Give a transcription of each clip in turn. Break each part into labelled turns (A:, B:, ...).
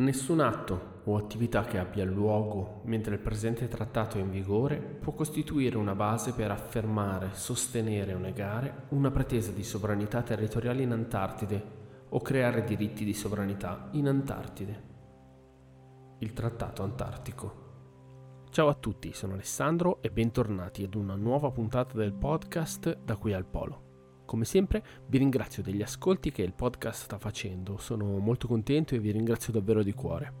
A: Nessun atto o attività che abbia luogo mentre il presente trattato è in vigore può costituire una base per affermare, sostenere o negare una pretesa di sovranità territoriale in Antartide o creare diritti di sovranità in Antartide. Il Trattato Antartico. Ciao a tutti, sono Alessandro e bentornati ad una nuova puntata del podcast Da qui al Polo. Come sempre vi ringrazio degli ascolti che il podcast sta facendo, sono molto contento e vi ringrazio davvero di cuore.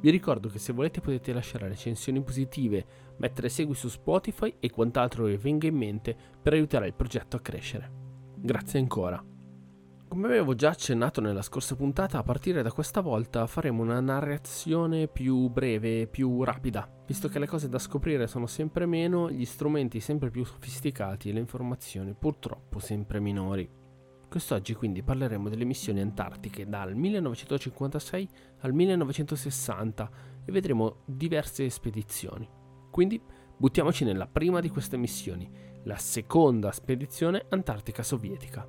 A: Vi ricordo che se volete potete lasciare recensioni positive, mettere segui su Spotify e quant'altro vi venga in mente per aiutare il progetto a crescere. Grazie ancora. Come avevo già accennato nella scorsa puntata, a partire da questa volta faremo una narrazione più breve, più rapida, visto che le cose da scoprire sono sempre meno, gli strumenti sempre più sofisticati e le informazioni purtroppo sempre minori. Quest'oggi quindi parleremo delle missioni antartiche dal 1956 al 1960 e vedremo diverse spedizioni. Quindi buttiamoci nella prima di queste missioni, la seconda spedizione antartica sovietica.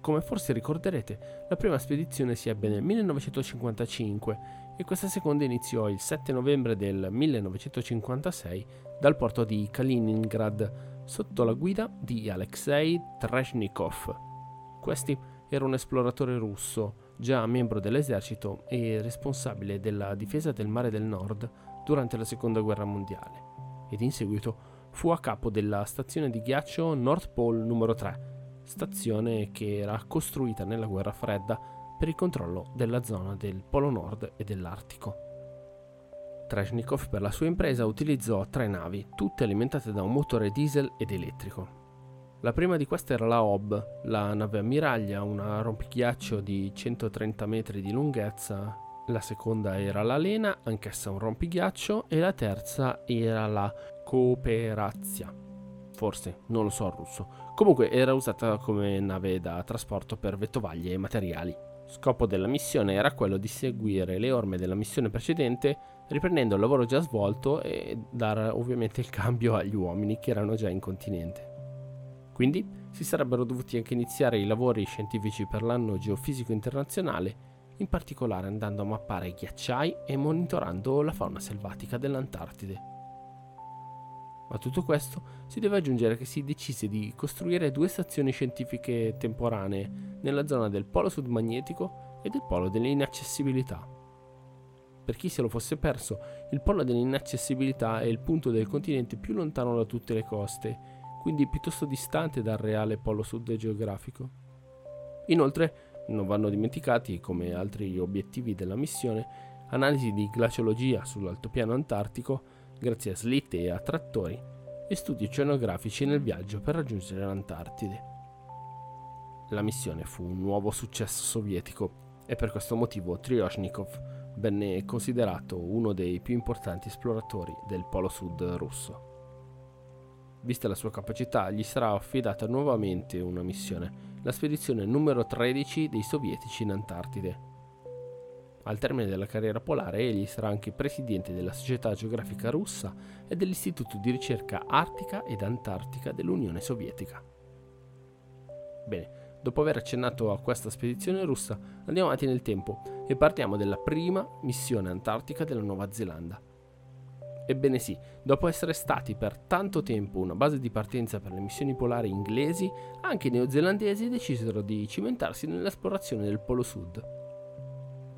A: Come forse ricorderete, la prima spedizione si ebbe nel 1955 e questa seconda iniziò il 7 novembre del 1956 dal porto di Kaliningrad sotto la guida di Alexei Treshnikov. Questi era un esploratore russo, già membro dell'esercito e responsabile della difesa del Mare del Nord durante la Seconda Guerra Mondiale, ed in seguito fu a capo della stazione di ghiaccio North Pole numero 3 stazione che era costruita nella guerra fredda per il controllo della zona del Polo Nord e dell'Artico. Treshnikov per la sua impresa utilizzò tre navi, tutte alimentate da un motore diesel ed elettrico. La prima di queste era la Hob, la nave ammiraglia, una rompighiaccio di 130 metri di lunghezza. La seconda era la Lena, anch'essa un rompighiaccio, e la terza era la Cooperazia, forse, non lo so russo. Comunque era usata come nave da trasporto per vettovaglie e materiali. Scopo della missione era quello di seguire le orme della missione precedente, riprendendo il lavoro già svolto e dare ovviamente il cambio agli uomini che erano già in continente. Quindi si sarebbero dovuti anche iniziare i lavori scientifici per l'anno geofisico internazionale, in particolare andando a mappare i ghiacciai e monitorando la fauna selvatica dell'Antartide. A tutto questo si deve aggiungere che si decise di costruire due stazioni scientifiche temporanee nella zona del polo sud magnetico e del polo dell'inaccessibilità. Per chi se lo fosse perso, il polo dell'inaccessibilità è il punto del continente più lontano da tutte le coste, quindi piuttosto distante dal reale polo sud geografico. Inoltre, non vanno dimenticati, come altri obiettivi della missione, analisi di glaciologia sull'altopiano antartico grazie a slitte e a trattori e studi oceanografici nel viaggio per raggiungere l'Antartide. La missione fu un nuovo successo sovietico e per questo motivo Tryoshnikov venne considerato uno dei più importanti esploratori del Polo Sud russo. Vista la sua capacità, gli sarà affidata nuovamente una missione, la spedizione numero 13 dei sovietici in Antartide, al termine della carriera polare egli sarà anche presidente della Società Geografica Russa e dell'Istituto di ricerca artica ed antartica dell'Unione Sovietica. Bene, dopo aver accennato a questa spedizione russa, andiamo avanti nel tempo e partiamo dalla prima missione antartica della Nuova Zelanda. Ebbene sì, dopo essere stati per tanto tempo una base di partenza per le missioni polari inglesi, anche i neozelandesi decisero di cimentarsi nell'esplorazione del Polo Sud.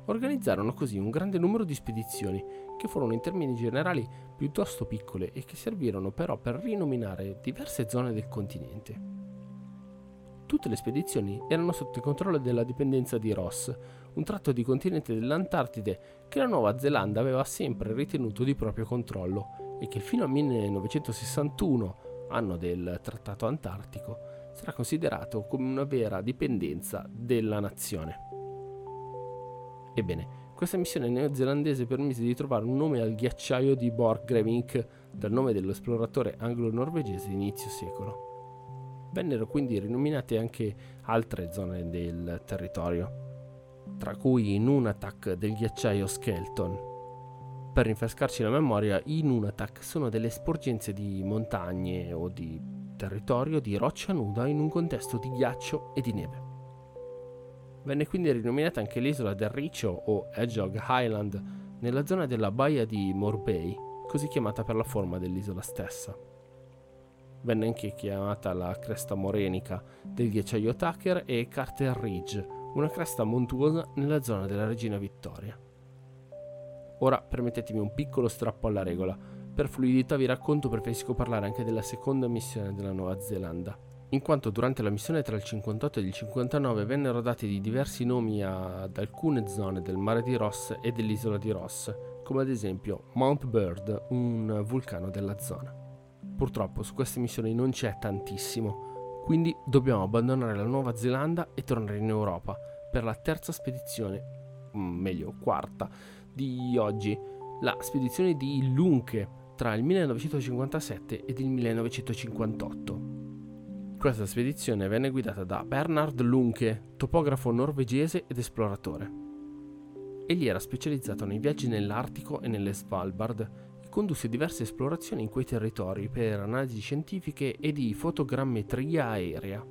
A: Organizzarono così un grande numero di spedizioni, che furono in termini generali piuttosto piccole e che servirono però per rinominare diverse zone del continente. Tutte le spedizioni erano sotto il controllo della dipendenza di Ross, un tratto di continente dell'Antartide che la Nuova Zelanda aveva sempre ritenuto di proprio controllo e che fino al 1961, anno del Trattato Antartico, sarà considerato come una vera dipendenza della nazione. Ebbene, questa missione neozelandese permise di trovare un nome al ghiacciaio di Borchgrevink dal nome dell'esploratore anglo-norvegese di inizio secolo. Vennero quindi rinominate anche altre zone del territorio, tra cui Nunatak del ghiacciaio Skelton. Per rinfrescarci la memoria, i Nunatak sono delle sporgenze di montagne o di territorio di roccia nuda in un contesto di ghiaccio e di neve. Venne quindi rinominata anche l'isola del Riccio o Hedgehog Island nella zona della baia di Morbay, così chiamata per la forma dell'isola stessa. Venne anche chiamata la cresta morenica del ghiacciaio Tucker e Carter Ridge, una cresta montuosa nella zona della Regina Vittoria. Ora permettetemi un piccolo strappo alla regola. Per fluidità vi racconto preferisco parlare anche della seconda missione della Nuova Zelanda in quanto durante la missione tra il 58 e il 59 vennero dati di diversi nomi ad alcune zone del mare di Ross e dell'isola di Ross, come ad esempio Mount Bird, un vulcano della zona. Purtroppo su queste missioni non c'è tantissimo, quindi dobbiamo abbandonare la Nuova Zelanda e tornare in Europa per la terza spedizione, mm, meglio quarta, di oggi, la spedizione di Lunke tra il 1957 ed il 1958. Questa spedizione venne guidata da Bernard Lunke, topografo norvegese ed esploratore. Egli era specializzato nei viaggi nell'Artico e nelle Svalbard e condusse diverse esplorazioni in quei territori per analisi scientifiche e di fotogrammetria aerea.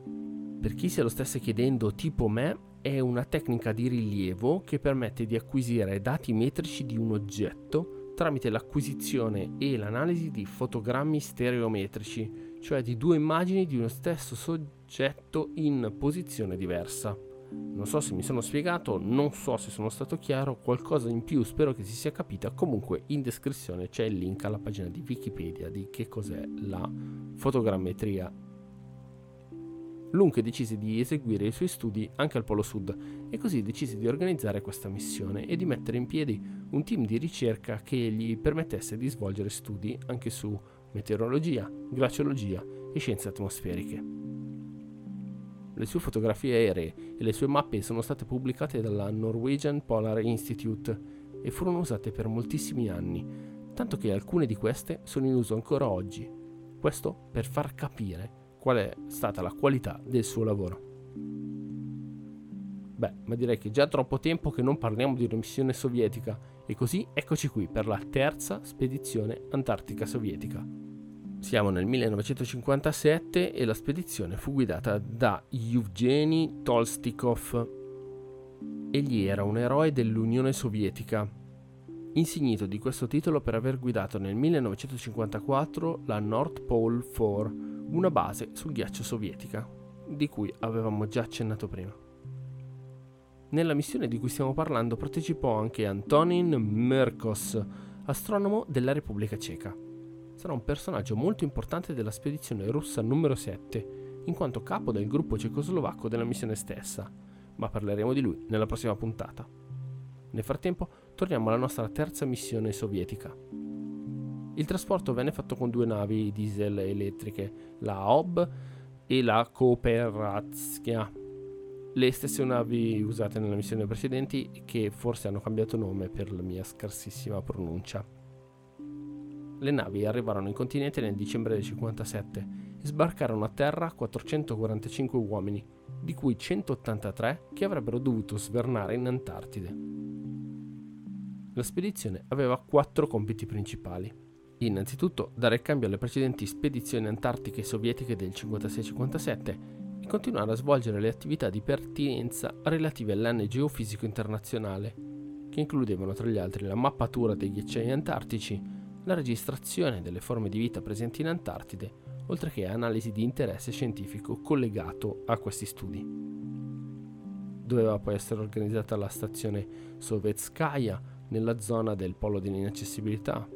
A: Per chi se lo stesse chiedendo tipo me, è una tecnica di rilievo che permette di acquisire dati metrici di un oggetto tramite l'acquisizione e l'analisi di fotogrammi stereometrici cioè di due immagini di uno stesso soggetto in posizione diversa. Non so se mi sono spiegato, non so se sono stato chiaro, qualcosa in più spero che si sia capita, comunque in descrizione c'è il link alla pagina di Wikipedia di che cos'è la fotogrammetria. Lunke decise di eseguire i suoi studi anche al Polo Sud e così decise di organizzare questa missione e di mettere in piedi un team di ricerca che gli permettesse di svolgere studi anche su meteorologia, glaciologia e scienze atmosferiche. Le sue fotografie aeree e le sue mappe sono state pubblicate dalla Norwegian Polar Institute e furono usate per moltissimi anni, tanto che alcune di queste sono in uso ancora oggi. Questo per far capire qual è stata la qualità del suo lavoro. Beh, ma direi che è già troppo tempo che non parliamo di una missione sovietica e così eccoci qui per la terza spedizione antartica sovietica. Siamo nel 1957 e la spedizione fu guidata da Yevgeny Tolstikov. Egli era un eroe dell'Unione Sovietica, insignito di questo titolo per aver guidato nel 1954 la North Pole 4, una base sul ghiaccio sovietica, di cui avevamo già accennato prima. Nella missione di cui stiamo parlando partecipò anche Antonin Merkos, astronomo della Repubblica Ceca. Sarà un personaggio molto importante della spedizione russa numero 7, in quanto capo del gruppo cecoslovacco della missione stessa, ma parleremo di lui nella prossima puntata. Nel frattempo torniamo alla nostra terza missione sovietica. Il trasporto venne fatto con due navi diesel elettriche, la OB e la Kooperatskaya, le stesse navi usate nelle missioni precedenti che forse hanno cambiato nome per la mia scarsissima pronuncia. Le navi arrivarono in continente nel dicembre del 57 e sbarcarono a terra 445 uomini, di cui 183 che avrebbero dovuto svernare in Antartide. La spedizione aveva quattro compiti principali. Innanzitutto dare cambio alle precedenti spedizioni antartiche sovietiche del 56-57 continuare a svolgere le attività di pertinenza relative all'anno geofisico internazionale, che includevano tra gli altri la mappatura dei ghiacciai antartici, la registrazione delle forme di vita presenti in Antartide, oltre che analisi di interesse scientifico collegato a questi studi. Doveva poi essere organizzata la stazione Sovetskaya nella zona del polo di inaccessibilità.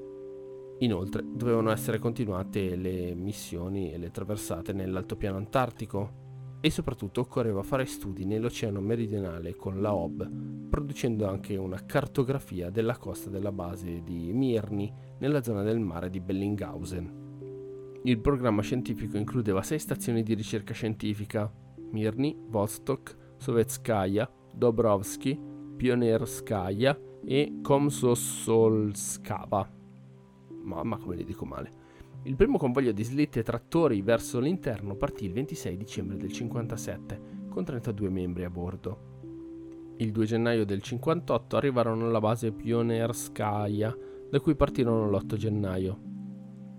A: Inoltre dovevano essere continuate le missioni e le traversate nell'altopiano antartico, e soprattutto occorreva fare studi nell'Oceano meridionale con la OB, producendo anche una cartografia della costa della base di Mirny nella zona del mare di Bellinghausen. Il programma scientifico includeva sei stazioni di ricerca scientifica: Mirny, Vostok, Sovetskaya, Dobrovsky, Pionerskaya e Komsossolskava. Mamma come li dico male il primo convoglio di slitte e trattori verso l'interno partì il 26 dicembre del 57, con 32 membri a bordo. Il 2 gennaio del 58 arrivarono alla base Pionerskaya, da cui partirono l'8 gennaio.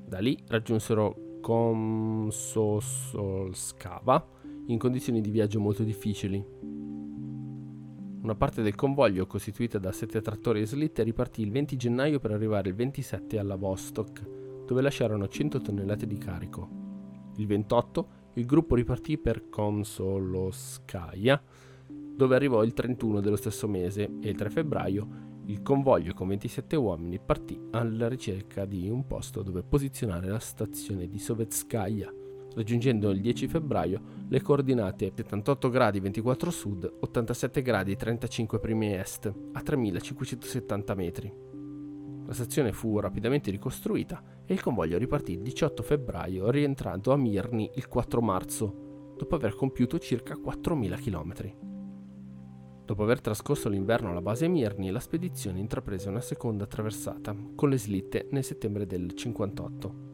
A: Da lì raggiunsero Komsosolskava in condizioni di viaggio molto difficili. Una parte del convoglio, costituita da sette trattori e slitte, ripartì il 20 gennaio per arrivare il 27 alla Vostok, dove lasciarono 100 tonnellate di carico. Il 28 il gruppo ripartì per Konsolowskaja, dove arrivò il 31 dello stesso mese e il 3 febbraio il convoglio con 27 uomini partì alla ricerca di un posto dove posizionare la stazione di Sovetskaya, raggiungendo il 10 febbraio le coordinate 78 gradi 24 sud, 87 gradi 35 primi est, a 3570 metri. La stazione fu rapidamente ricostruita e il convoglio ripartì il 18 febbraio, rientrando a Mirni il 4 marzo, dopo aver compiuto circa 4.000 km. Dopo aver trascorso l'inverno alla base Mirni, la spedizione intraprese una seconda traversata con le slitte nel settembre del 58.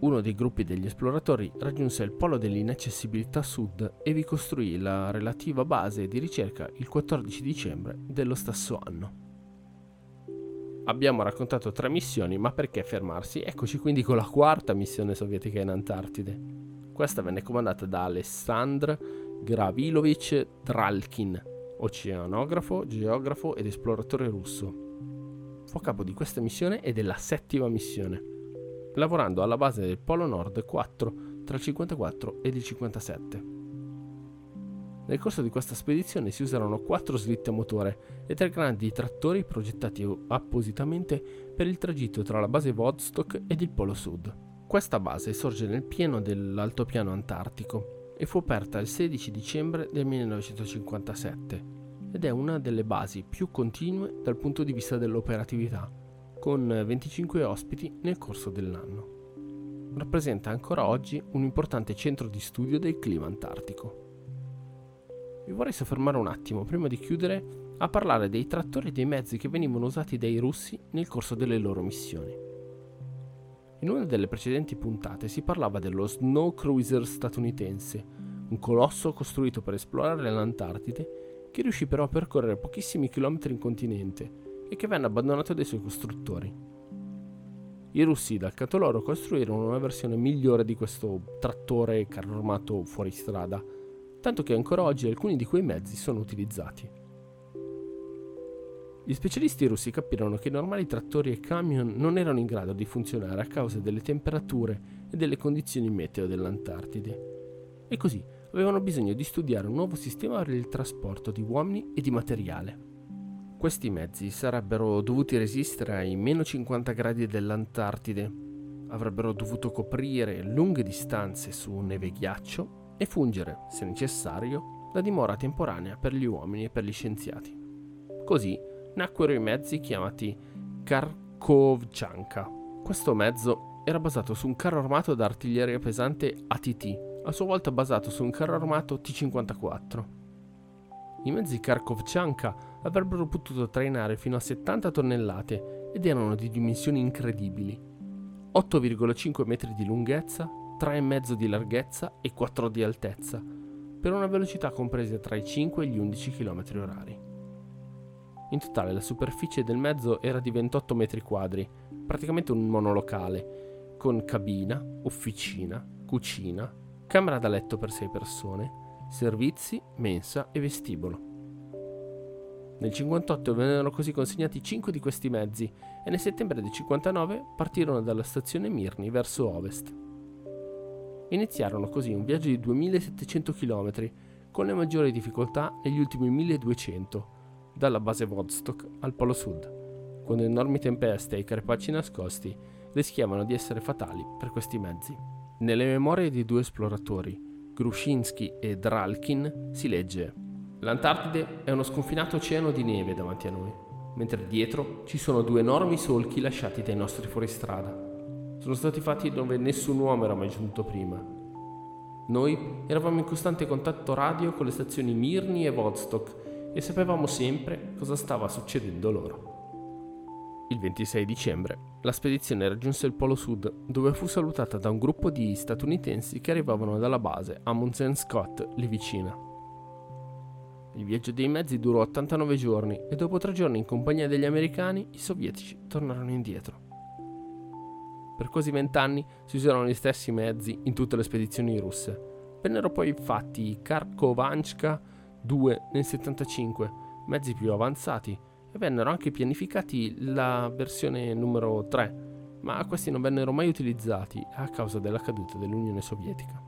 A: Uno dei gruppi degli esploratori raggiunse il polo dell'inaccessibilità sud e vi costruì la relativa base di ricerca il 14 dicembre dello stesso anno. Abbiamo raccontato tre missioni, ma perché fermarsi? Eccoci quindi con la quarta missione sovietica in Antartide. Questa venne comandata da Alessandr Gravilovich Dralkin, oceanografo, geografo ed esploratore russo. Fu a capo di questa missione e della settima missione, lavorando alla base del Polo Nord 4 tra il 54 ed il 57. Nel corso di questa spedizione si usarono quattro slitte a motore e tre grandi trattori progettati appositamente per il tragitto tra la base Vodstock ed il Polo Sud. Questa base sorge nel pieno dell'altopiano antartico e fu aperta il 16 dicembre del 1957 ed è una delle basi più continue dal punto di vista dell'operatività, con 25 ospiti nel corso dell'anno. Rappresenta ancora oggi un importante centro di studio del clima antartico. Vi vorrei soffermare un attimo prima di chiudere a parlare dei trattori e dei mezzi che venivano usati dai russi nel corso delle loro missioni. In una delle precedenti puntate si parlava dello Snow Cruiser statunitense, un colosso costruito per esplorare l'Antartide che riuscì però a percorrere pochissimi chilometri in continente e che venne abbandonato dai suoi costruttori. I russi dal canto loro costruirono una versione migliore di questo trattore carro armato fuori strada, tanto che ancora oggi alcuni di quei mezzi sono utilizzati. Gli specialisti russi capirono che i normali trattori e camion non erano in grado di funzionare a causa delle temperature e delle condizioni meteo dell'Antartide. E così avevano bisogno di studiare un nuovo sistema per il trasporto di uomini e di materiale. Questi mezzi sarebbero dovuti resistere ai meno 50 gradi dell'Antartide, avrebbero dovuto coprire lunghe distanze su neve e ghiaccio e fungere, se necessario, da dimora temporanea per gli uomini e per gli scienziati. Così nacquero i mezzi chiamati Karkovchanka. Questo mezzo era basato su un carro armato da artiglieria pesante ATT, a sua volta basato su un carro armato T-54. I mezzi Karkovchanka avrebbero potuto trainare fino a 70 tonnellate ed erano di dimensioni incredibili. 8,5 metri di lunghezza, 3,5 di larghezza e 4 di altezza, per una velocità compresa tra i 5 e gli 11 km h in totale la superficie del mezzo era di 28 metri quadri, praticamente un monolocale, con cabina, officina, cucina, camera da letto per 6 persone, servizi, mensa e vestibolo. Nel 58 vennero così consegnati 5 di questi mezzi e nel settembre del 59 partirono dalla stazione Mirni verso ovest. Iniziarono così un viaggio di 2700 km con le maggiori difficoltà negli ultimi 1200 dalla base Vodstock al Polo Sud, quando enormi tempeste e i crepacci nascosti rischiavano di essere fatali per questi mezzi. Nelle memorie di due esploratori, Grushinsky e Dralkin, si legge L'Antartide è uno sconfinato oceano di neve davanti a noi, mentre dietro ci sono due enormi solchi lasciati dai nostri fuoristrada. Sono stati fatti dove nessun uomo era mai giunto prima. Noi eravamo in costante contatto radio con le stazioni Mirni e Vodstock e sapevamo sempre cosa stava succedendo loro. Il 26 dicembre la spedizione raggiunse il Polo Sud, dove fu salutata da un gruppo di statunitensi che arrivavano dalla base Amundsen Scott, lì vicina. Il viaggio dei mezzi durò 89 giorni e dopo tre giorni in compagnia degli americani i sovietici tornarono indietro. Per quasi vent'anni si usarono gli stessi mezzi in tutte le spedizioni russe. Vennero poi fatti Kharkovanchka, 2 nel 75, mezzi più avanzati e vennero anche pianificati la versione numero 3, ma questi non vennero mai utilizzati a causa della caduta dell'Unione Sovietica.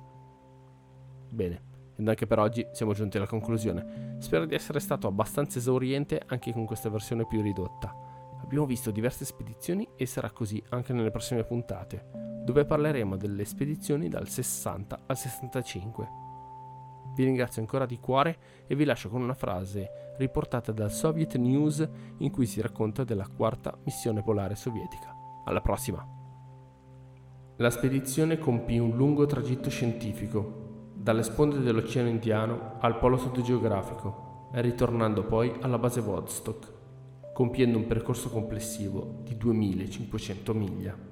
A: Bene, ed anche per oggi siamo giunti alla conclusione. Spero di essere stato abbastanza esauriente anche con questa versione più ridotta. Abbiamo visto diverse spedizioni e sarà così anche nelle prossime puntate, dove parleremo delle spedizioni dal 60 al 65. Vi ringrazio ancora di cuore e vi lascio con una frase riportata dal Soviet News in cui si racconta della quarta missione polare sovietica. Alla prossima! La spedizione compì un lungo tragitto scientifico, dalle sponde dell'Oceano Indiano al polo sud geografico e ritornando poi alla base Vodstock, compiendo un percorso complessivo di 2500 miglia.